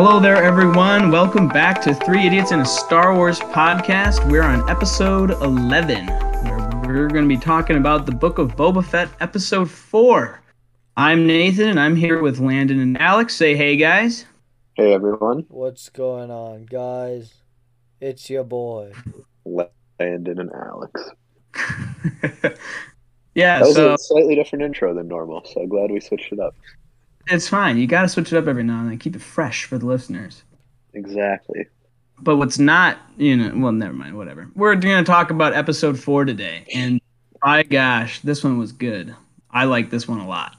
Hello there, everyone. Welcome back to Three Idiots in a Star Wars podcast. We're on episode 11, where we're going to be talking about the Book of Boba Fett, episode 4. I'm Nathan, and I'm here with Landon and Alex. Say hey, guys. Hey everyone, What's going on, guys? It's your boy. Landon and Alex. yeah, That was so a slightly different intro than normal, so glad we switched it up. It's fine. You got to switch it up every now and then. Keep it fresh for the listeners. Exactly. But what's not, you know, well, never mind, whatever. We're going to talk about episode four today. And by gosh, this one was good. I like this one a lot.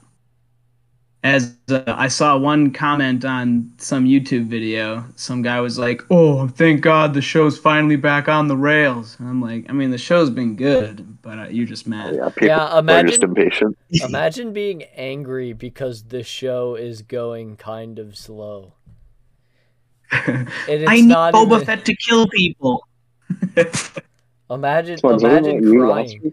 As uh, I saw one comment on some YouTube video, some guy was like, Oh, thank God the show's finally back on the rails. And I'm like, I mean, the show's been good, but uh, you're just mad. Yeah, Yeah, are just imagine impatient. imagine being angry because the show is going kind of slow. And it's I need not Boba even- Fett to kill people. Imagine So, imagine it you last crying.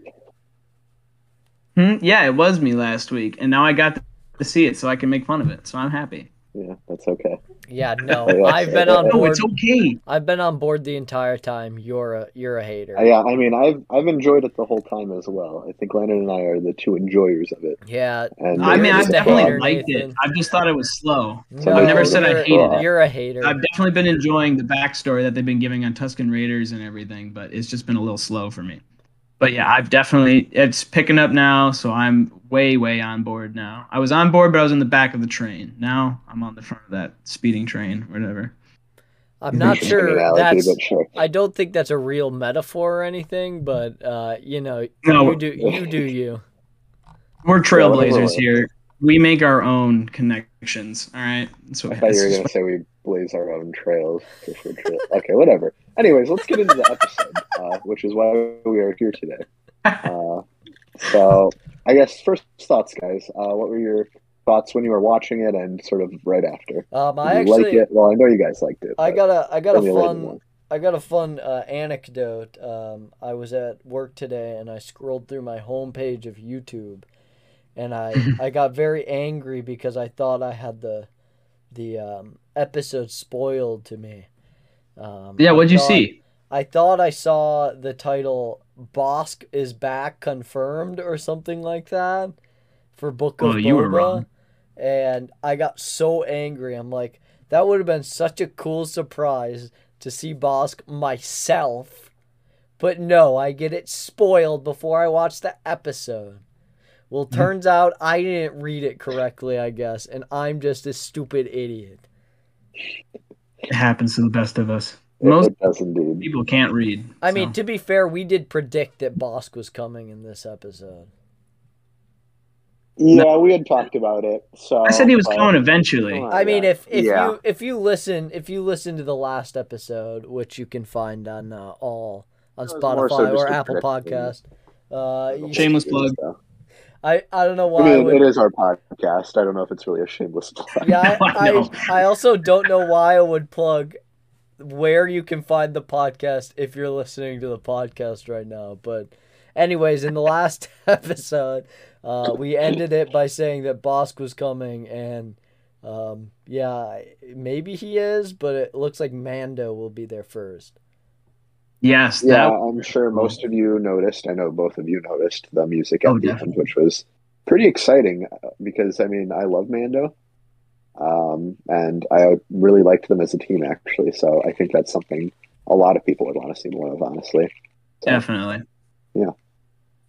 Hmm? Yeah, it was me last week. And now I got to see it so I can make fun of it. So I'm happy. Yeah, that's okay. Yeah, no. I've been on yeah. No, board. it's okay. I've been on board the entire time. You're a you're a hater. Uh, yeah, I mean, I've I've enjoyed it the whole time as well. I think Leonard and I are the two enjoyers of it. Yeah. And I mean, I just definitely hater, liked Nathan. it. I just thought it was slow. No, I've never said I hated it. You're a hater. I've definitely been enjoying the backstory that they've been giving on Tusken Raiders and everything, but it's just been a little slow for me. But yeah, I've definitely it's picking up now, so I'm way way on board now. I was on board, but I was in the back of the train. Now I'm on the front of that speeding train, whatever. I'm not sure that's. I don't think that's a real metaphor or anything, but uh, you know, No. you do you do you. We're trailblazers here. We make our own connections. All right, that's I what. thought you were gonna say we blaze our own trails. If we're trail- okay, whatever. Anyways, let's get into the episode, uh, which is why we are here today. Uh, so, I guess first thoughts, guys. Uh, what were your thoughts when you were watching it, and sort of right after? Um, I you actually like it? Well, I know you guys liked it. I got a I got a me a little fun. I got a fun uh, anecdote. Um, I was at work today and I scrolled through my homepage of YouTube, and I I got very angry because I thought I had the the um, episode spoiled to me. Um, yeah, what'd you thought- see? I thought I saw the title "Bossk is back confirmed" or something like that for Book of Oh, you were wrong. and I got so angry. I'm like, that would have been such a cool surprise to see Bossk myself, but no, I get it spoiled before I watch the episode. Well, Mm-hmm. turns out I didn't read it correctly, I guess, and I'm just a stupid idiot. It happens to the best of us. Most it does indeed. people can't read. I so. mean, to be fair, we did predict that Bossk was coming in this episode. Yeah, we had talked about it. So I said he was but- coming eventually. Come on. I mean, if if Yeah. you if you listen if you listen to the last episode, which you can find on uh, all on It was more so Spotify or Apple. Podcast, uh, Shameless plug. I I don't know why. I mean, would, it is our podcast. I don't know if it's really a shameless plug. yeah, I I. I I also don't know why I would plug where you can find the podcast if you're listening to the podcast right now. But anyways, in the last episode, uh, we ended it by saying that Bossk was coming, and um, yeah, maybe he is, but it looks like Mando will be there first. Yes, Yeah, that I'm sure most of you noticed. I know both of you noticed the music Oh, at the end, which was pretty exciting uh, because I mean I love Mando, um, and I really liked them as a team actually. So I think that's something a lot of people would want to see more of, honestly. So, Definitely. Yeah.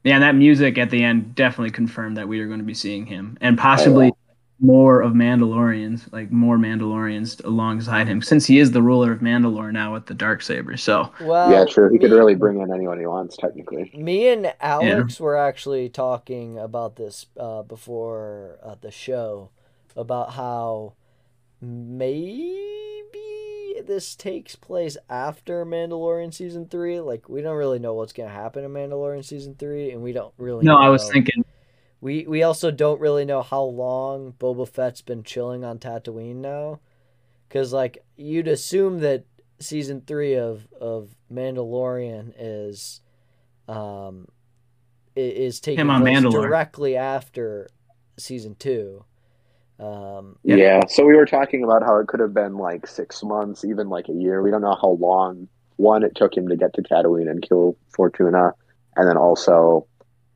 Yeah, and that music at the end definitely confirmed that we are going to be seeing him and possibly more of Mandalorians, like more Mandalorians alongside him, since he is the ruler of Mandalore now with the dark saber. So Well, yeah, true. He could really bring in anyone he wants, technically. Me and Alex were actually talking about this uh, before uh, the show about how maybe this takes place after Mandalorian season three. Like we don't really know what's gonna happen in Mandalorian season three, and we don't really. Know. No, I was thinking we we also don't really know how long Boba Fett's been chilling on Tatooine now, because like you'd assume that season three of of Mandalorian is, um, is taking Him on place Mandalore. directly after season two. Um, Yeah. Yeah. So we were talking about how it could have been like six months, even like a year. We don't know how long one it took him to get to Tatooine and kill Fortuna, and then also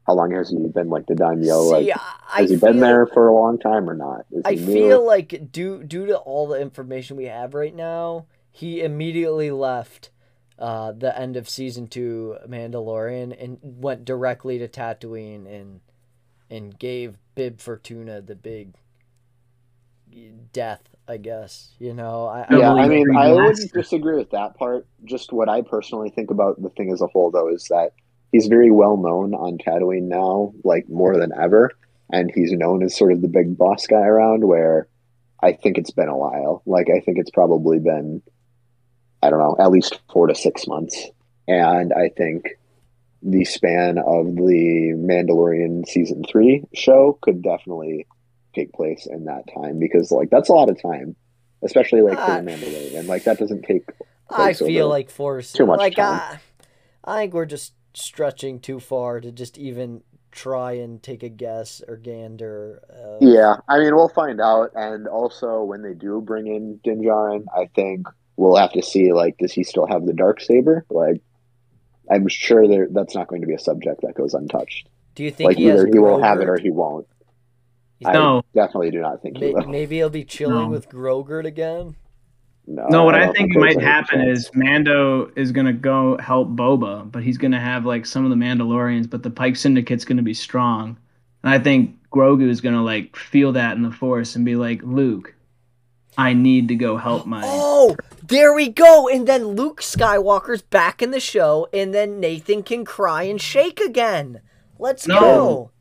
how long has he been like the daimyo? see, like, I, has he been there for a long time or not? Is I he new? feel like due due to all the information we have right now, he immediately left uh, the end of season two Mandalorian and went directly to Tatooine and and gave Bib Fortuna the big death. I guess you know. I, I yeah, believe I mean, I wouldn't disagree with that part. Just what I personally think about the thing as a whole, though, is that he's very well known on Tatooine now, like more than ever, and he's known as sort of the big boss guy around. Where I think it's been a while. Like I think it's probably been, I don't know, at least four to six months, and I think the span of the Mandalorian season three show could definitely take place in that time because like that's a lot of time especially like for the uh, Mandalorian. Like that doesn't take. I feel like Force too much like time. I, I think we're just stretching too far to just even try and take a guess or gander. Of, Yeah, I mean we'll find out, and also when they do bring in Din Djarin, I think we'll have to see like does he still have the dark saber? Like I'm sure there that's not going to be a subject that goes untouched. Do you think Like he has either he will have it or he won't. No. I definitely do not think he May- will. Maybe he'll be chilling No. with Grogert again. No, No, what I, don't think, might happen is Mando is gonna go help Boba, but he's gonna have like some of the Mandalorians, but the Pike Syndicate's gonna be strong. And I think Grogu is gonna like feel that in the Force and be like, Luke, I need to go help my. Oh, there we go. And then Luke Skywalker's back in the show, and then Nathan can cry and shake again. Let's No. go.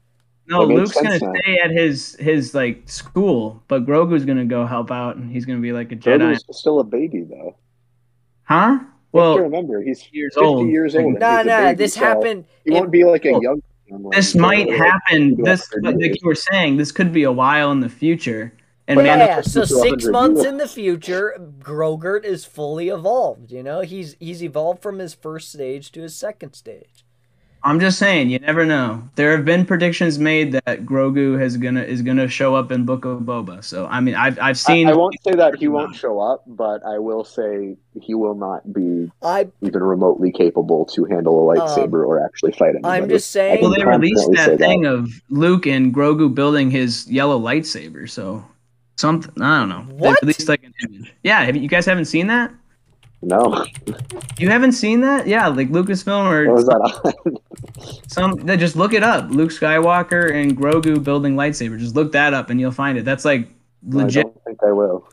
No, That Luke's gonna now. stay at his his like school, but Grogu's gonna go help out, and he's gonna be like a Jedi, Grogu's still a baby though. huh? you Well, remember he's years 50 old. years old. and Nah, he's a nah. baby, This so happened. He it- won't be like a Well, young. young this might like, happen. This, hundred like you were saying, this could be a while in the future. And But yeah, so six months years. in the future, Grogurt is fully evolved. You know, he's he's evolved from his first stage to his second stage. I'm just saying, you never know. There have been predictions made that Grogu has gonna is gonna show up in Book of Boba. So I mean, I've I've seen. I won't say that he won't show up, but I will say he will not be I even remotely capable to handle a lightsaber or actually fight anybody. Um, I'm just saying. well, they released confidently say that that. thing of Luke and Grogu building his yellow lightsaber. So something I don't know. They What? released like an image. Yeah, have you, you guys haven't seen that? No, You haven't seen that? Yeah, like Lucasfilm what or was that? some. They just look it up. Luke Skywalker and Grogu building lightsaber. Just look that up and you'll find it. That's like legit. I legit. don't think I will.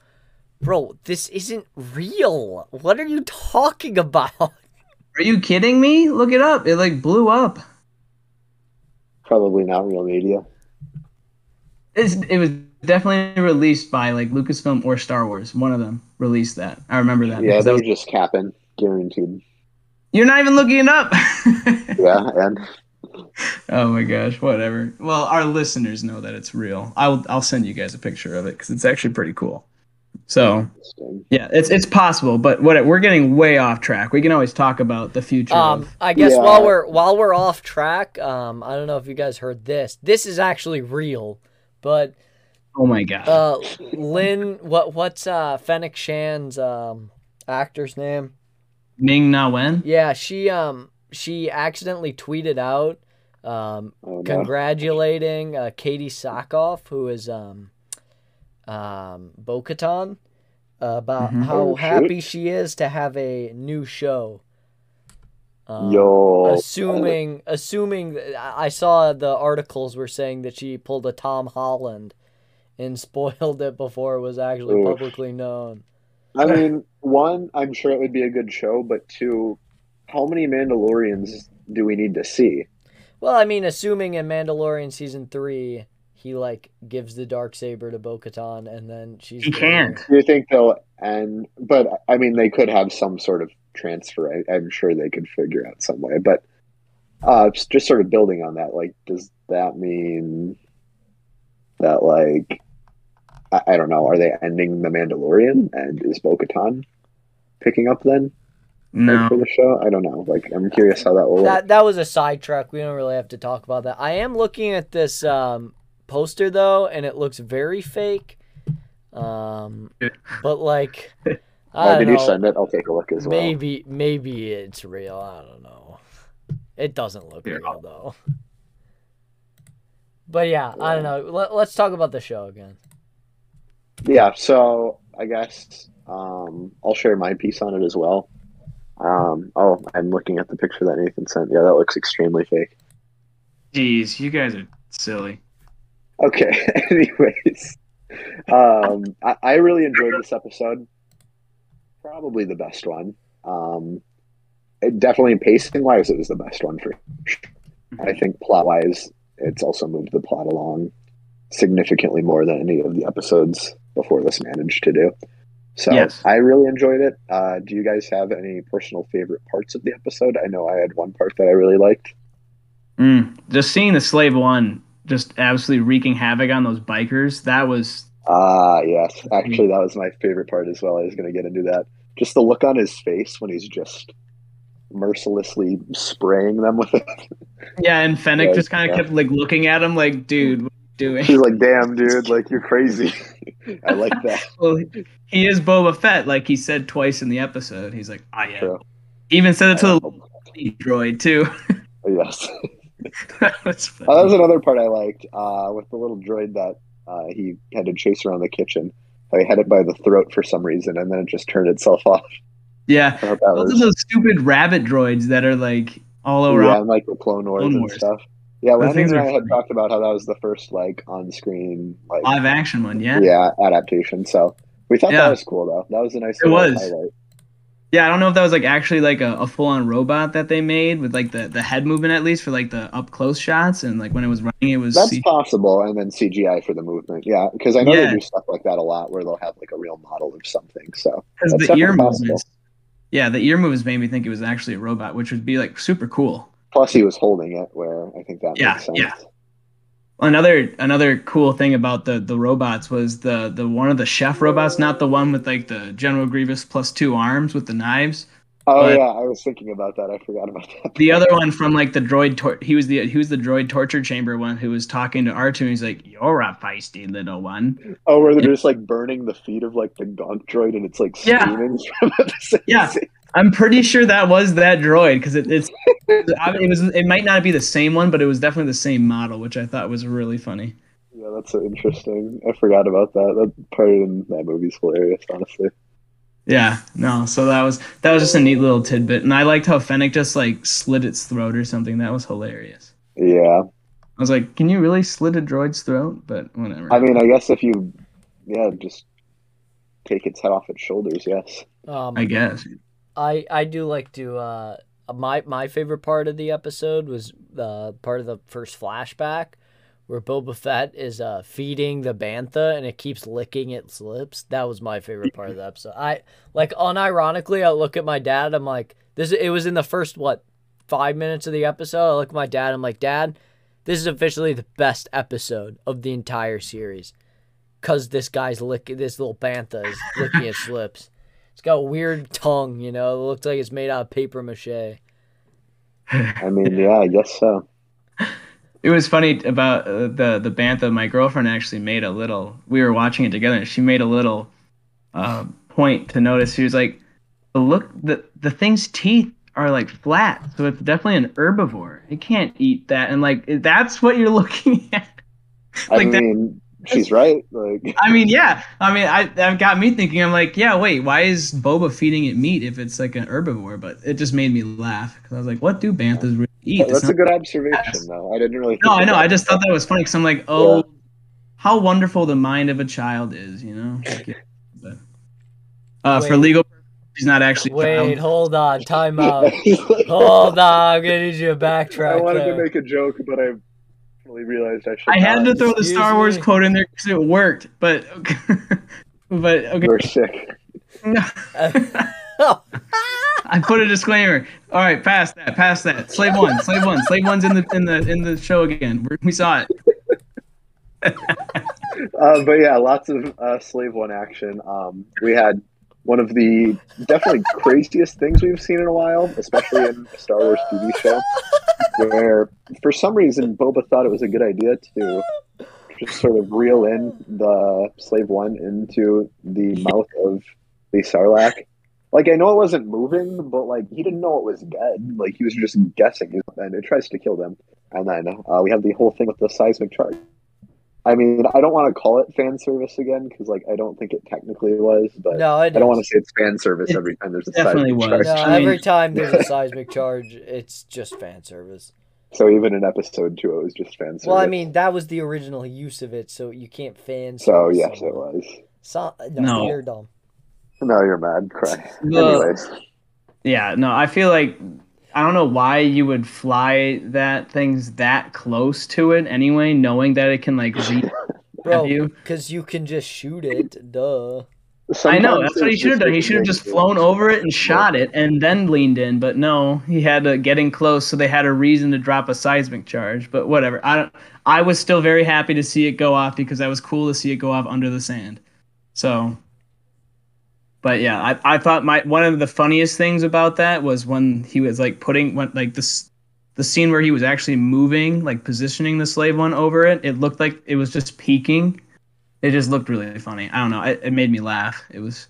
Bro, this isn't real. What are you talking about? Are you kidding me? Look it up. It like blew up. Probably not real media. It's, it was definitely released by like Lucasfilm or Star Wars. One of them released that. I remember that. Yeah, because they're was- just capping, guaranteed. you're not even looking it up. Yeah, and oh my gosh, whatever. Well, our listeners know that it's real. I'll I'll send you guys a picture of it because it's actually pretty cool. So yeah, it's it's possible, but what we're getting way off track. We can always talk about the future. Um, of, I guess Yeah. while we're while we're off track, um, I don't know if you guys heard this. This is actually real, but oh my god, uh, Lynn, what what's uh Fennec Shand's um actor's name? Ming Na Wen. Yeah, she um she accidentally tweeted out um Oh, no. congratulating uh, Katee Sackhoff, who is um um Bo-Katan, about Mhm. how Oh, happy she is to have a new show. Um, Yo, assuming assuming I I saw the articles were saying that she pulled a Tom Holland and spoiled it before it was actually Oof. publicly known. I mean, one, I'm sure it would be a good show, but two, how many Mandalorians do we need to see? Well, I mean, assuming in Mandalorian season three, he like gives the dark saber to Bo-Katan, and then she's He can't. Do you think they'll end? But I mean, they could have some sort of transfer. I, I'm sure they could figure out some way. But uh, just just sort of building on that, like, does that mean that like I, I don't know? Are they ending the Mandalorian and is Bo-Katan picking up then No, for the show? I don't know. Like, I'm curious how that will work. That that was a sidetrack. We don't really have to talk about that. I am looking at this um, poster though, and it looks very fake. Um, but like, I Oh, don't did know. you send it? I'll take a look as well. Maybe maybe it's real. I don't know. It doesn't look Yeah. real though. But yeah, I don't know. Let, let's talk about the show again. Yeah, so I guess um, I'll share my piece on it as well. Um, oh, I'm looking at the picture that Nathan sent. Yeah, that looks extremely fake. Jeez, you guys are silly. Okay, anyways, um, I, I really enjoyed this episode. Probably the best one. Um, it definitely pacing wise, it was the best one for. sure. I think plot wise, it's also moved the plot along significantly more than any of the episodes before this managed to do. So Yes. I really enjoyed it. Uh, do you guys have any personal favorite parts of the episode? I know I had one part that I really liked. Mm, just seeing the slave one just absolutely wreaking havoc on those bikers. That was Ah, yes. Actually, that was my favorite part as well. I was going to get into that. Just the look on his face when he's just mercilessly spraying them with it. yeah, and Fennec just kind of yeah. kept like looking at him like, dude, what are you doing? He's like, "Damn, dude, like you're crazy." I like that. well, he is Boba Fett, like he said twice in the episode. He's like, I am. True. Even said it to the little droid too. yes. that was Oh, that was another part I liked uh, with the little droid that uh, he had to chase around the kitchen. I had it by the throat for some reason, and then it just turned itself off. Yeah, I thought that those was are those stupid rabbit droids that are like all over. yeah, and like the Clone Wars Clone and stuff. Yeah, Landon things and I had funny. talked about how that was the first like on-screen like live action one. Yeah? yeah adaptation. So we thought Yeah. that was cool though. That was a nice It was. highlight. Yeah, I don't know if that was like actually like a, a full on robot that they made with like the, the head movement at least for like the up close shots and like when it was running it was That's C- possible, and then CGI for the movement. Yeah, because I know Yeah. they do stuff like that a lot, where they'll have like a real model of something. So because the ear movements. Yeah, the ear movements made me think it was actually a robot, which would be like super cool. Plus he was holding it, where I think that Yeah, makes sense. yeah. Another another cool thing about the the robots was the the one of the chef robots, not the one with like the General Grievous plus two arms with the knives. Oh But- yeah, I was thinking about that. I forgot about that. The other one from like the droid, tor- he was the he was the droid torture chamber one who was talking to R two. and He's like, "You're a feisty little one." Oh, where they're just like burning the feet of like the gonk droid, and it's like Yeah. from the same Yeah. scene. I'm pretty sure that was that droid because it, it's I mean, it was it might not be the same one, but it was definitely the same model, which I thought was really funny. Yeah, that's so interesting. I forgot about that. That part in that movie's hilarious, honestly. Yeah, no, so that was that was just a neat little tidbit, and I liked how Fennec just like slit its throat or something. That was hilarious. Yeah, I was like, can you really slit a droid's throat? But whatever. I mean, I guess if you, yeah, just take its head off its shoulders. Yes. Um, I guess. I I do like to uh my my favorite part of the episode was uh part of the first flashback where Boba Fett is uh feeding the bantha and it keeps licking its lips. That was my favorite part of the episode. I like unironically I look at my dad I'm like this it was in the first what 5 minutes of the episode. I look at my dad I'm like dad this is officially the best episode of the entire series cuz this guy's licking this little bantha is licking its lips. It's got a weird tongue, you know. It looks like it's made out of paper mache. I mean, yeah, I guess so. It was funny about uh, the the bantha. My girlfriend actually made a little. We were watching it together, and she made a little uh, point to notice. She was like, "The look, the the thing's teeth are like flat, so it's definitely an herbivore. It can't eat that." And like, that's what you're looking at. I like that. mean, she's right. Like, I mean, yeah. I mean, I that got me thinking. I'm like, yeah, wait, why is Boba feeding it meat if it's like an herbivore? But it just made me laugh because I was like, what do banthas really eat? It's that's a good observation, though. I didn't really. No, I know. about I just thought that was funny because I'm like, oh, how wonderful the mind of a child is, you know. But, uh, for legal, purposes, she's not actually. Wait, child. hold on, time out. hold on, I'm gonna need you to backtrack. I wanted there. to make a joke, but I really realized I should. I had to throw the Star Wars me? quote in there because it worked, but but okay. You're sick. I put a disclaimer. All right, pass that, Pass that. Slave one, slave one, slave one's in the in the in the show again. We're, we saw it. Uh, but yeah, lots of uh, slave one action. Um, we had one of the definitely craziest things we've seen in a while, especially in a Star Wars TV show, where for some reason Boba thought it was a good idea to just sort of reel in the slave one into the mouth of the Sarlacc. Like I know it wasn't moving, but like he didn't know it was dead. Like he was just guessing, and it tries to kill them. And then uh, we have the whole thing with the seismic charge. I mean, I don't want to call it fan service again because, like, I don't think it technically was. But No, I I don't want to say it's fan service It every time there's a definitely seismic was. charge. No, every time there's a seismic charge, it's just fan service. So even in episode two, it was just fan service. Well, I mean, that was the original use of it, so you can't fan service. so yes, it was. So, no, No. you're dumb. No, you're mad. Cry. Well- Anyways, Yeah, no, I feel like I don't know why you would fly that thing's that close to it anyway, knowing that it can like reach Bro, you. because you can just shoot it. Duh. I know that's what he should have done. He should have just flown over it and shot it and then leaned in. But no, he had to get in close, so they had a reason to drop a seismic charge. But whatever. I don't. I was still very happy to see it go off because that was cool to see it go off under the sand. So. But yeah, I, I thought my one of the funniest things about that was when he was like putting when like this the scene where he was actually moving like positioning the slave one over it. It looked like it was just peeking it just looked really funny. I don't know. It, it made me laugh. It was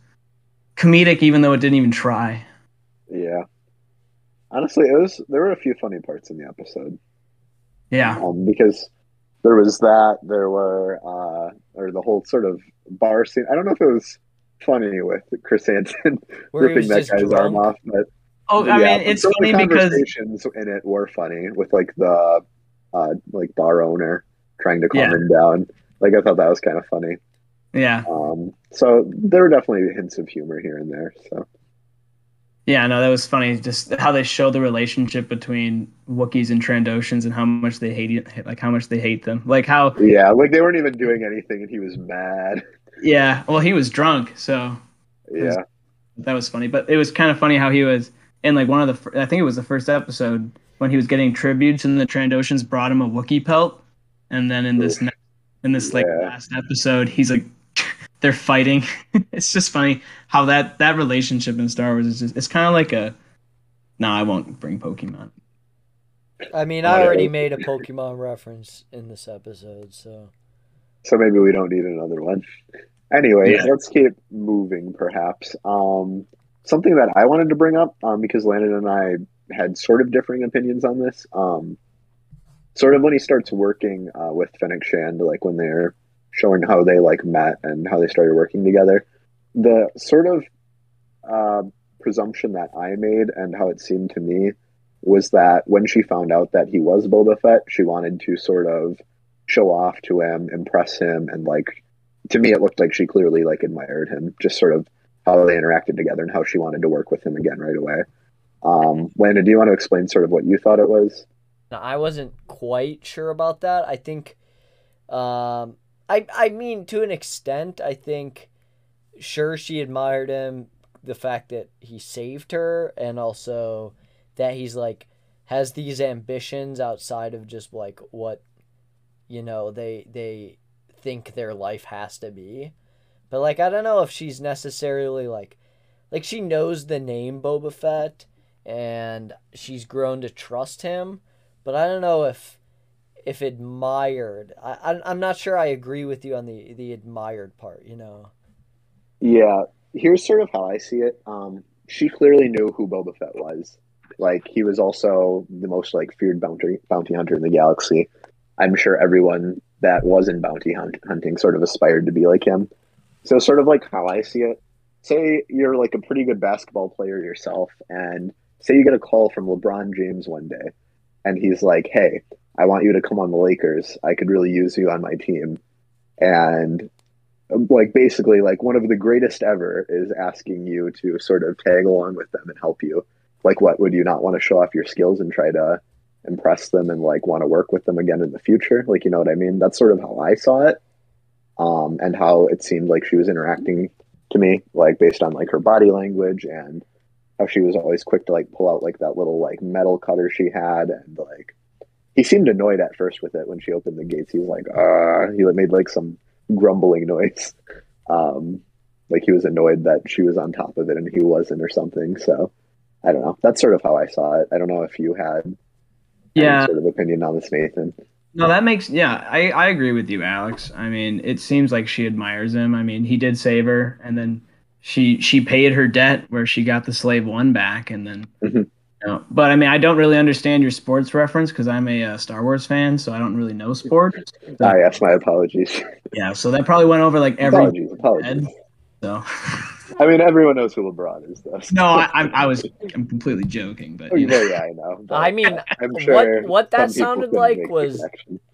comedic, even though it didn't even try. Yeah. Honestly, it was. There were a few funny parts in the episode. Yeah, um, because there was that there were uh, or the whole sort of bar scene. I don't know if it was funny with Chris Hansen Where he was ripping that just guy's arm off, but Oh, I yeah, mean, it's but funny the because conversations in it were funny with like the uh, like bar owner trying to calm Yeah. him down. Like I thought that was kind of funny. yeah, Um, so there were definitely hints of humor here and there. So yeah, no, that was funny. Just how they show the relationship between Wookiees and Trandoshans and how much they hate it, like how much they hate them. Like how, yeah, like they weren't even doing anything, and he was mad. yeah, well, he was drunk, so Yeah, that was funny. But it was kind of funny how he was in like one of the, I think it was the first episode when he was getting tributes and the Trandoshans brought him a Wookiee pelt, and then in this Oof. next, in this like Yeah. last episode, he's like, they're fighting. it's just funny how that that relationship in Star Wars is just it's kind of like a. No, I won't bring Pokemon. I mean, I already made a Pokemon reference in this episode, so so maybe we don't need another one. Anyway, Yeah. let's keep moving. Perhaps um, something that I wanted to bring up um, because Landon and I had sort of differing opinions on this. Um, sort of when he starts working uh, with Fennec Shand, like when they're showing how they like met and how they started working together. The sort of uh, presumption that I made and how it seemed to me was that when she found out that he was Boba Fett, she wanted to sort of show off to him, impress him, and like to me, it looked like she clearly like admired him, just sort of how they interacted together and how she wanted to work with him again right away. Um, Landon, do you want to explain sort of what you thought it was? Now, I wasn't quite sure about that. I think, um, I I mean, to an extent, I think, sure, she admired him, the fact that he saved her, and also that he's like has these ambitions outside of just like what, you know, they they think their life has to be. But like, I don't know if she's necessarily like, like she knows the name Boba Fett, and she's grown to trust him but I don't know if if admired. I I'm- not sure I agree with you on the the admired part. You know. Yeah, here's sort of how I see it. Um, she clearly knew who Boba Fett was. Like he was also the most like feared bounty bounty hunter in the galaxy. I'm sure everyone that was in bounty hunt, hunting sort of aspired to be like him. So sort of like how I see it. Say you're like a pretty good basketball player yourself, and say you get a call from LeBron James one day, and he's like, "Hey, I want you to come on the Lakers. I could really use you on my team." And um, like basically like one of the greatest ever is asking you to sort of tag along with them and help you like what would you not want to show off your skills and try to impress them and like want to work with them again in the future like you know what i mean that's sort of how i saw it um and how it seemed like she was interacting to me like based on like her body language and how she was always quick to like pull out like that little like metal cutter she had and like he seemed annoyed at first with it when she opened the gates he was like ah, he made like some grumbling noise. Um, like he was annoyed that she was on top of it and he wasn't or something. So I don't know. That's sort of how I saw it. I don't know if you had Yeah, sort of opinion on this, Nathan. No, that makes yeah, I, I agree with you, Alex. I mean, it seems like she admires him. I mean, he did save her and then she she paid her debt where she got the slave one back and then Mhm. you know, but I mean, I don't really understand your sports reference because I'm a uh, Star Wars fan, so I don't really know sports. Ah, yes, my apologies. Yeah, so that probably went over like every apologies, apologies. so. I mean, everyone knows who LeBron is, though. no, I, I I was I'm completely joking, but you know. Oh, yeah, I know. I mean, I'm sure what that sounded like was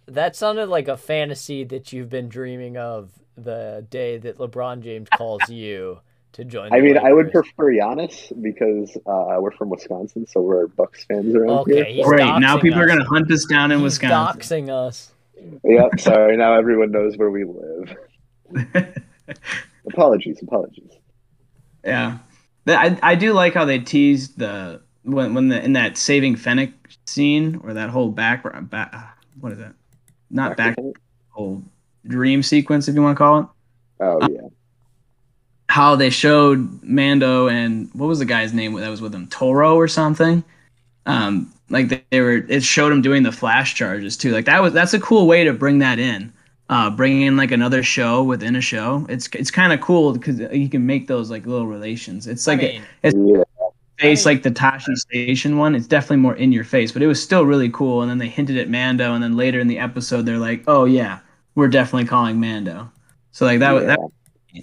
that sounded like a fantasy that you've been dreaming of the day that LeBron James calls you to join. I the mean, I would prefer Giannis because uh, we're from Wisconsin, so we're Bucks fans around Okay, he's Great. Now doxing people are gonna hunt us down in He's Wisconsin. doxing us. Yep. Sorry. Now everyone knows where we live. Apologies. Apologies. Yeah, I I do like how they teased the when when the in that saving Fennec scene or that whole back back what is that? Not back whole dream sequence if you want to call it. Oh yeah. How they showed Mando and what was the guy's name that was with him? Toro or something. Um, like they, they were it showed him doing the flash charges too. Like that was that's a cool way to bring that in. Uh, bringing in like another show within a show. It's it's kind of cool because you can make those like little relations. It's like I a, mean, Yeah. face I mean- like the Tosche Station one. It's definitely more in your face, but it was still really cool. And then they hinted at Mando, and then later in the episode, they're like, "Oh yeah, we're definitely calling Mando." So like that, yeah. that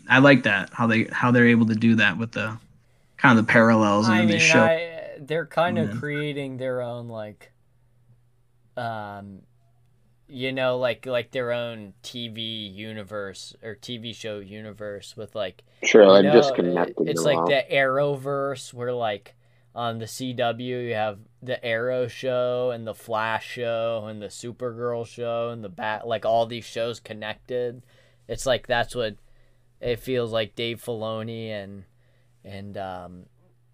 I like that how they how they're able to do that with the kind of the parallels in and they mean, show. I, they're kind of creating their own like, um, you know, like like their own TV universe or TV show universe with like Sure. Like know, just connecting. It's like all. the Arrowverse where like on the CW you have the Arrow show and the Flash show and the Supergirl show and the Bat like all these shows connected. It's like that's what it feels like Dave Filoni and and um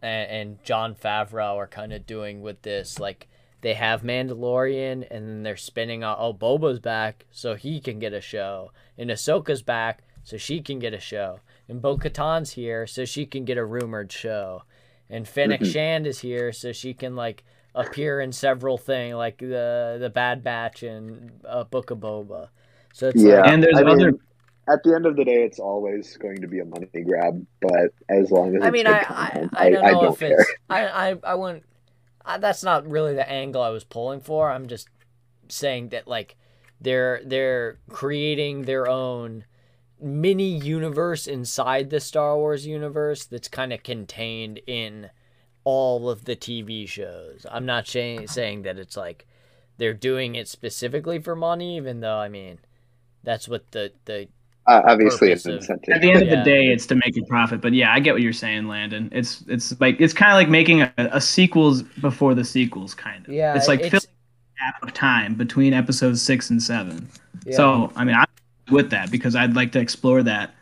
and, and Jon Favreau are kind of doing with this like they have Mandalorian and then they're spinning out oh Boba's back so he can get a show and Ahsoka's back so she can get a show and Bo Katan's here so she can get a rumored show and Fennec Mhm. Shand is here so she can like appear in several things like the the Bad Batch and uh, Book of Boba so it's Yeah. like, and there's I mean, At the end of the day, it's always going to be a money grab. But as long as I it's mean, good I, I, content, I don't know if care. it's I, I, I wouldn't. I, that's not really the angle I was pulling for. I'm just saying that like they're they're creating their own mini universe inside the Star Wars universe that's kind of contained in all of the TV shows. I'm not saying saying that it's like they're doing it specifically for money, even though I mean that's what the the Uh, obviously, it's an incentive. at the end of Yeah. the day, it's to make a profit. But yeah, I get what you're saying, Landon. It's it's like it's kind of like making a, a sequels before the sequels, kind of. yeah it's like it's, filling a gap of time between episodes six and seven. yeah. So I mean, I'm with that because I'd like to explore that.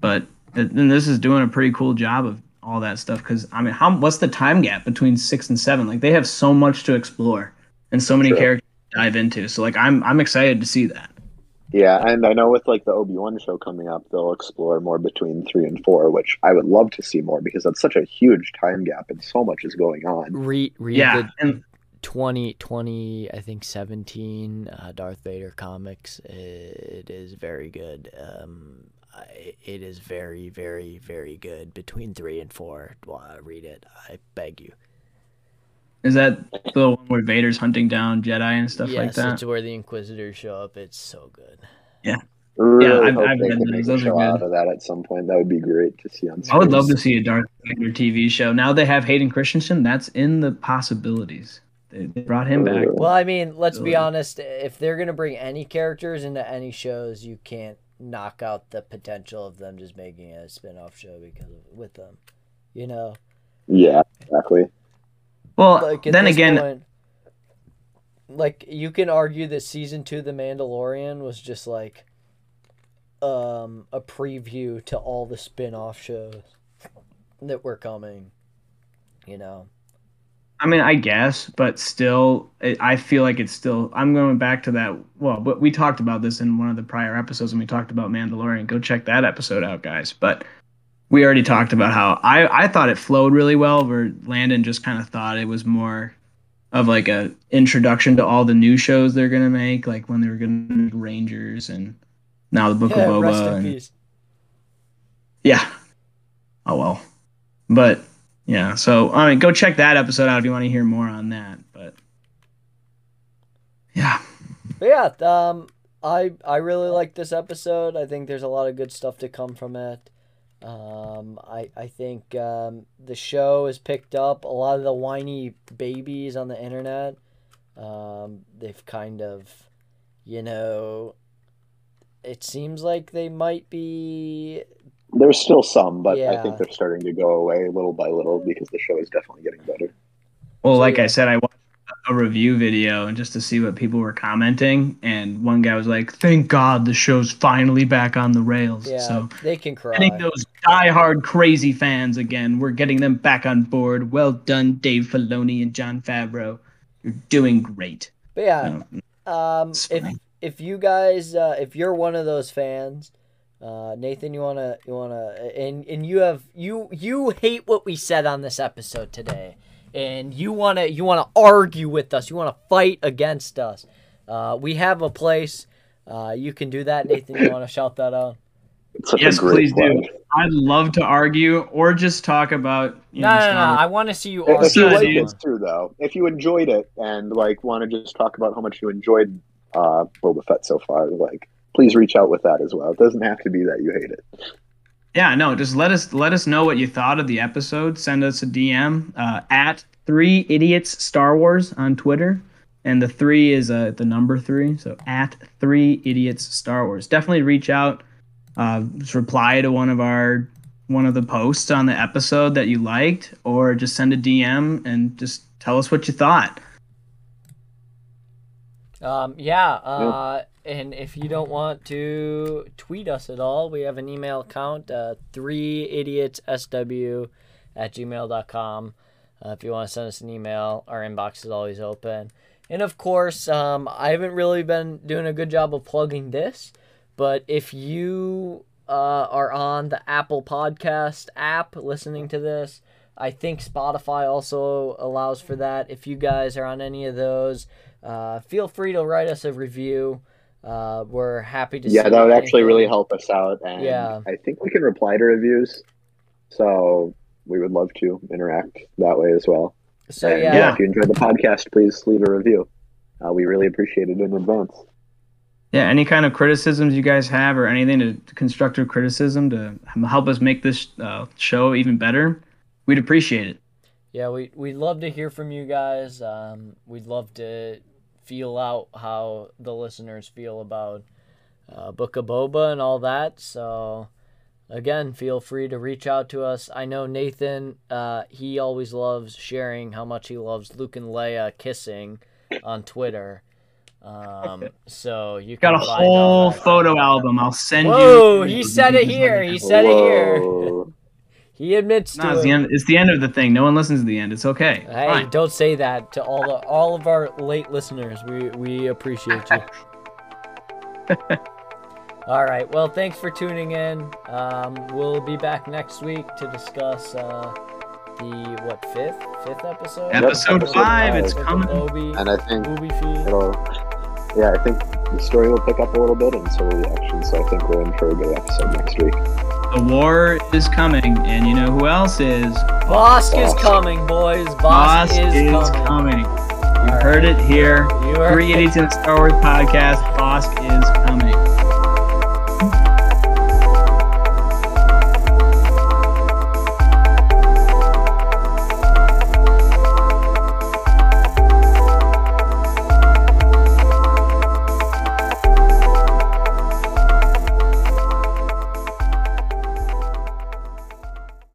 But then this is doing a pretty cool job of all that stuff. Because I mean, how what's the time gap between six and seven? Like they have so much to explore and so many Sure. characters to dive into. So like I'm I'm excited to see that. Yeah, and I know with like the Obi Wan show coming up, they'll explore more between three and four, which I would love to see more because that's such a huge time gap and so much is going on. read read Yeah, the and 2020 i think 17 uh, darth vader comics it is very good. Um it is very very very good. Between three and four Well, read it i beg you is that the one where Vader's hunting down Jedi and stuff yes like that? it's where the inquisitors show up it's so good Really I've- I've they read those. Those are show good. out of that at some point. That would be great to see on I would love to see a Darth Vader TV show. Now they have Hayden Christensen. That's in the possibilities. They, they brought him back. Well i mean let's be honest if they're gonna bring any characters into any shows you can't knock out the potential of them just making a spin-off show because of with them you know Yeah, exactly. Well, like then again, point, like you can argue that season two, The Mandalorian, was just like um a preview to all the spin-off shows that were coming. You know, I mean, I guess, but still, it, I feel like it's still. I'm going back to that. Well, but we talked about this in one of the prior episodes and we talked about Mandalorian. Go check that episode out, guys. But we already talked about how I I thought it flowed really well. Where Landon just kind of thought it was more of like a introduction to all the new shows they're gonna make, like when they were gonna make Rangers and now the Book Yeah, of Boba. and- yeah. Oh well. But yeah, so I mean go check that episode out if you want to hear more on that. But yeah. But yeah, um, I I really like this episode. I think there's a lot of good stuff to come from it. Um, I I think um, the show has picked up a lot of the whiny babies on the internet. Um, they've kind of, you know, it seems like they might be There's still some, but I think they're starting to go away little by little because the show is definitely getting better. Well, like. I said, I watched a review video and just to see what people were commenting, and one guy was like, "Thank God the show's finally back on the rails." yeah So they can cry. getting those diehard crazy fans again, we're getting them back on board. Well done, Dave Filoni and Jon Favreau. You're doing great. But yeah, No, Um, if if you guys, uh, if you're one of those fans, uh, Nathan, you wanna you wanna and and you have you you hate what we said on this episode today, and you wanna you wanna argue with us, you wanna fight against us. Uh, we have a place. Uh, you can do that, Nathan. You wanna shout that out? It's such Yes, a great please do. I'd love to argue or just talk about. You No, know, no, no, Star I want to see you If you Argue. argue. like dude. it too, though, if you enjoyed it and like want to just talk about how much you enjoyed uh, Boba Fett so far, like please reach out with that as well. It doesn't have to be that you hate it. Yeah, no, just let us let us know what you thought of the episode. Send us a DM uh, at three idiots Star Wars on Twitter, and the three is uh, the number three, so at three idiots Star Wars. Definitely reach out, uh, just reply to one of our one of the posts on the episode that you liked, or just send a DM and just tell us what you thought. Um, yeah, uh, and if you don't want to tweet us at all, we have an email account, uh, 3idiotsSW at gmail.com. Uh, if you want to send us an email, our inbox is always open. And of course, um, I haven't really been doing a good job of plugging this, but if you uh, are on the Apple Podcast app listening to this, I think Spotify also allows for that. If you guys are on any of those, uh, feel free to write us a review. Uh, we're happy to yeah, see that would actually really help us out. And Yeah. I think we can reply to reviews. So we would love to interact that way as well. So And, yeah, Yeah. if you enjoyed the podcast, please leave a review. Uh, we really appreciate it in advance. Yeah, any kind of criticisms you guys have, or anything to constructive criticism to help us make this uh, show even better, we'd appreciate it. Yeah, we we'd love to hear from you guys. Um, we'd love to feel out how the listeners feel about uh, Book of Boba and all that. So, again, feel free to reach out to us. I know Nathan. Uh, he always loves sharing how much he loves Luke and Leia kissing on Twitter. Um, so you can Got a whole photo album. I'll send you. Whoa, he said it here. He said it here. He admits No, to it's it. the end. It's the end of the thing. No one listens to the end. It's okay. Hey, Fine. don't say that to all the all of our late listeners. We we appreciate you. all right. Well, thanks for tuning in. Um, we'll be back next week to discuss uh, the what fifth fifth episode. Episode Episode five. It's With coming. Obi And I think movie it'll, yeah, I think the story will pick up a little bit and so will the action. So I think we're in for a good episode next week. The war is coming, and you know who else is? Bossk is coming, boys. Bossk, Boss is, is coming. coming. All You right. heard it here. You heard Three Idiots in Star Wars podcast. Bossk is coming.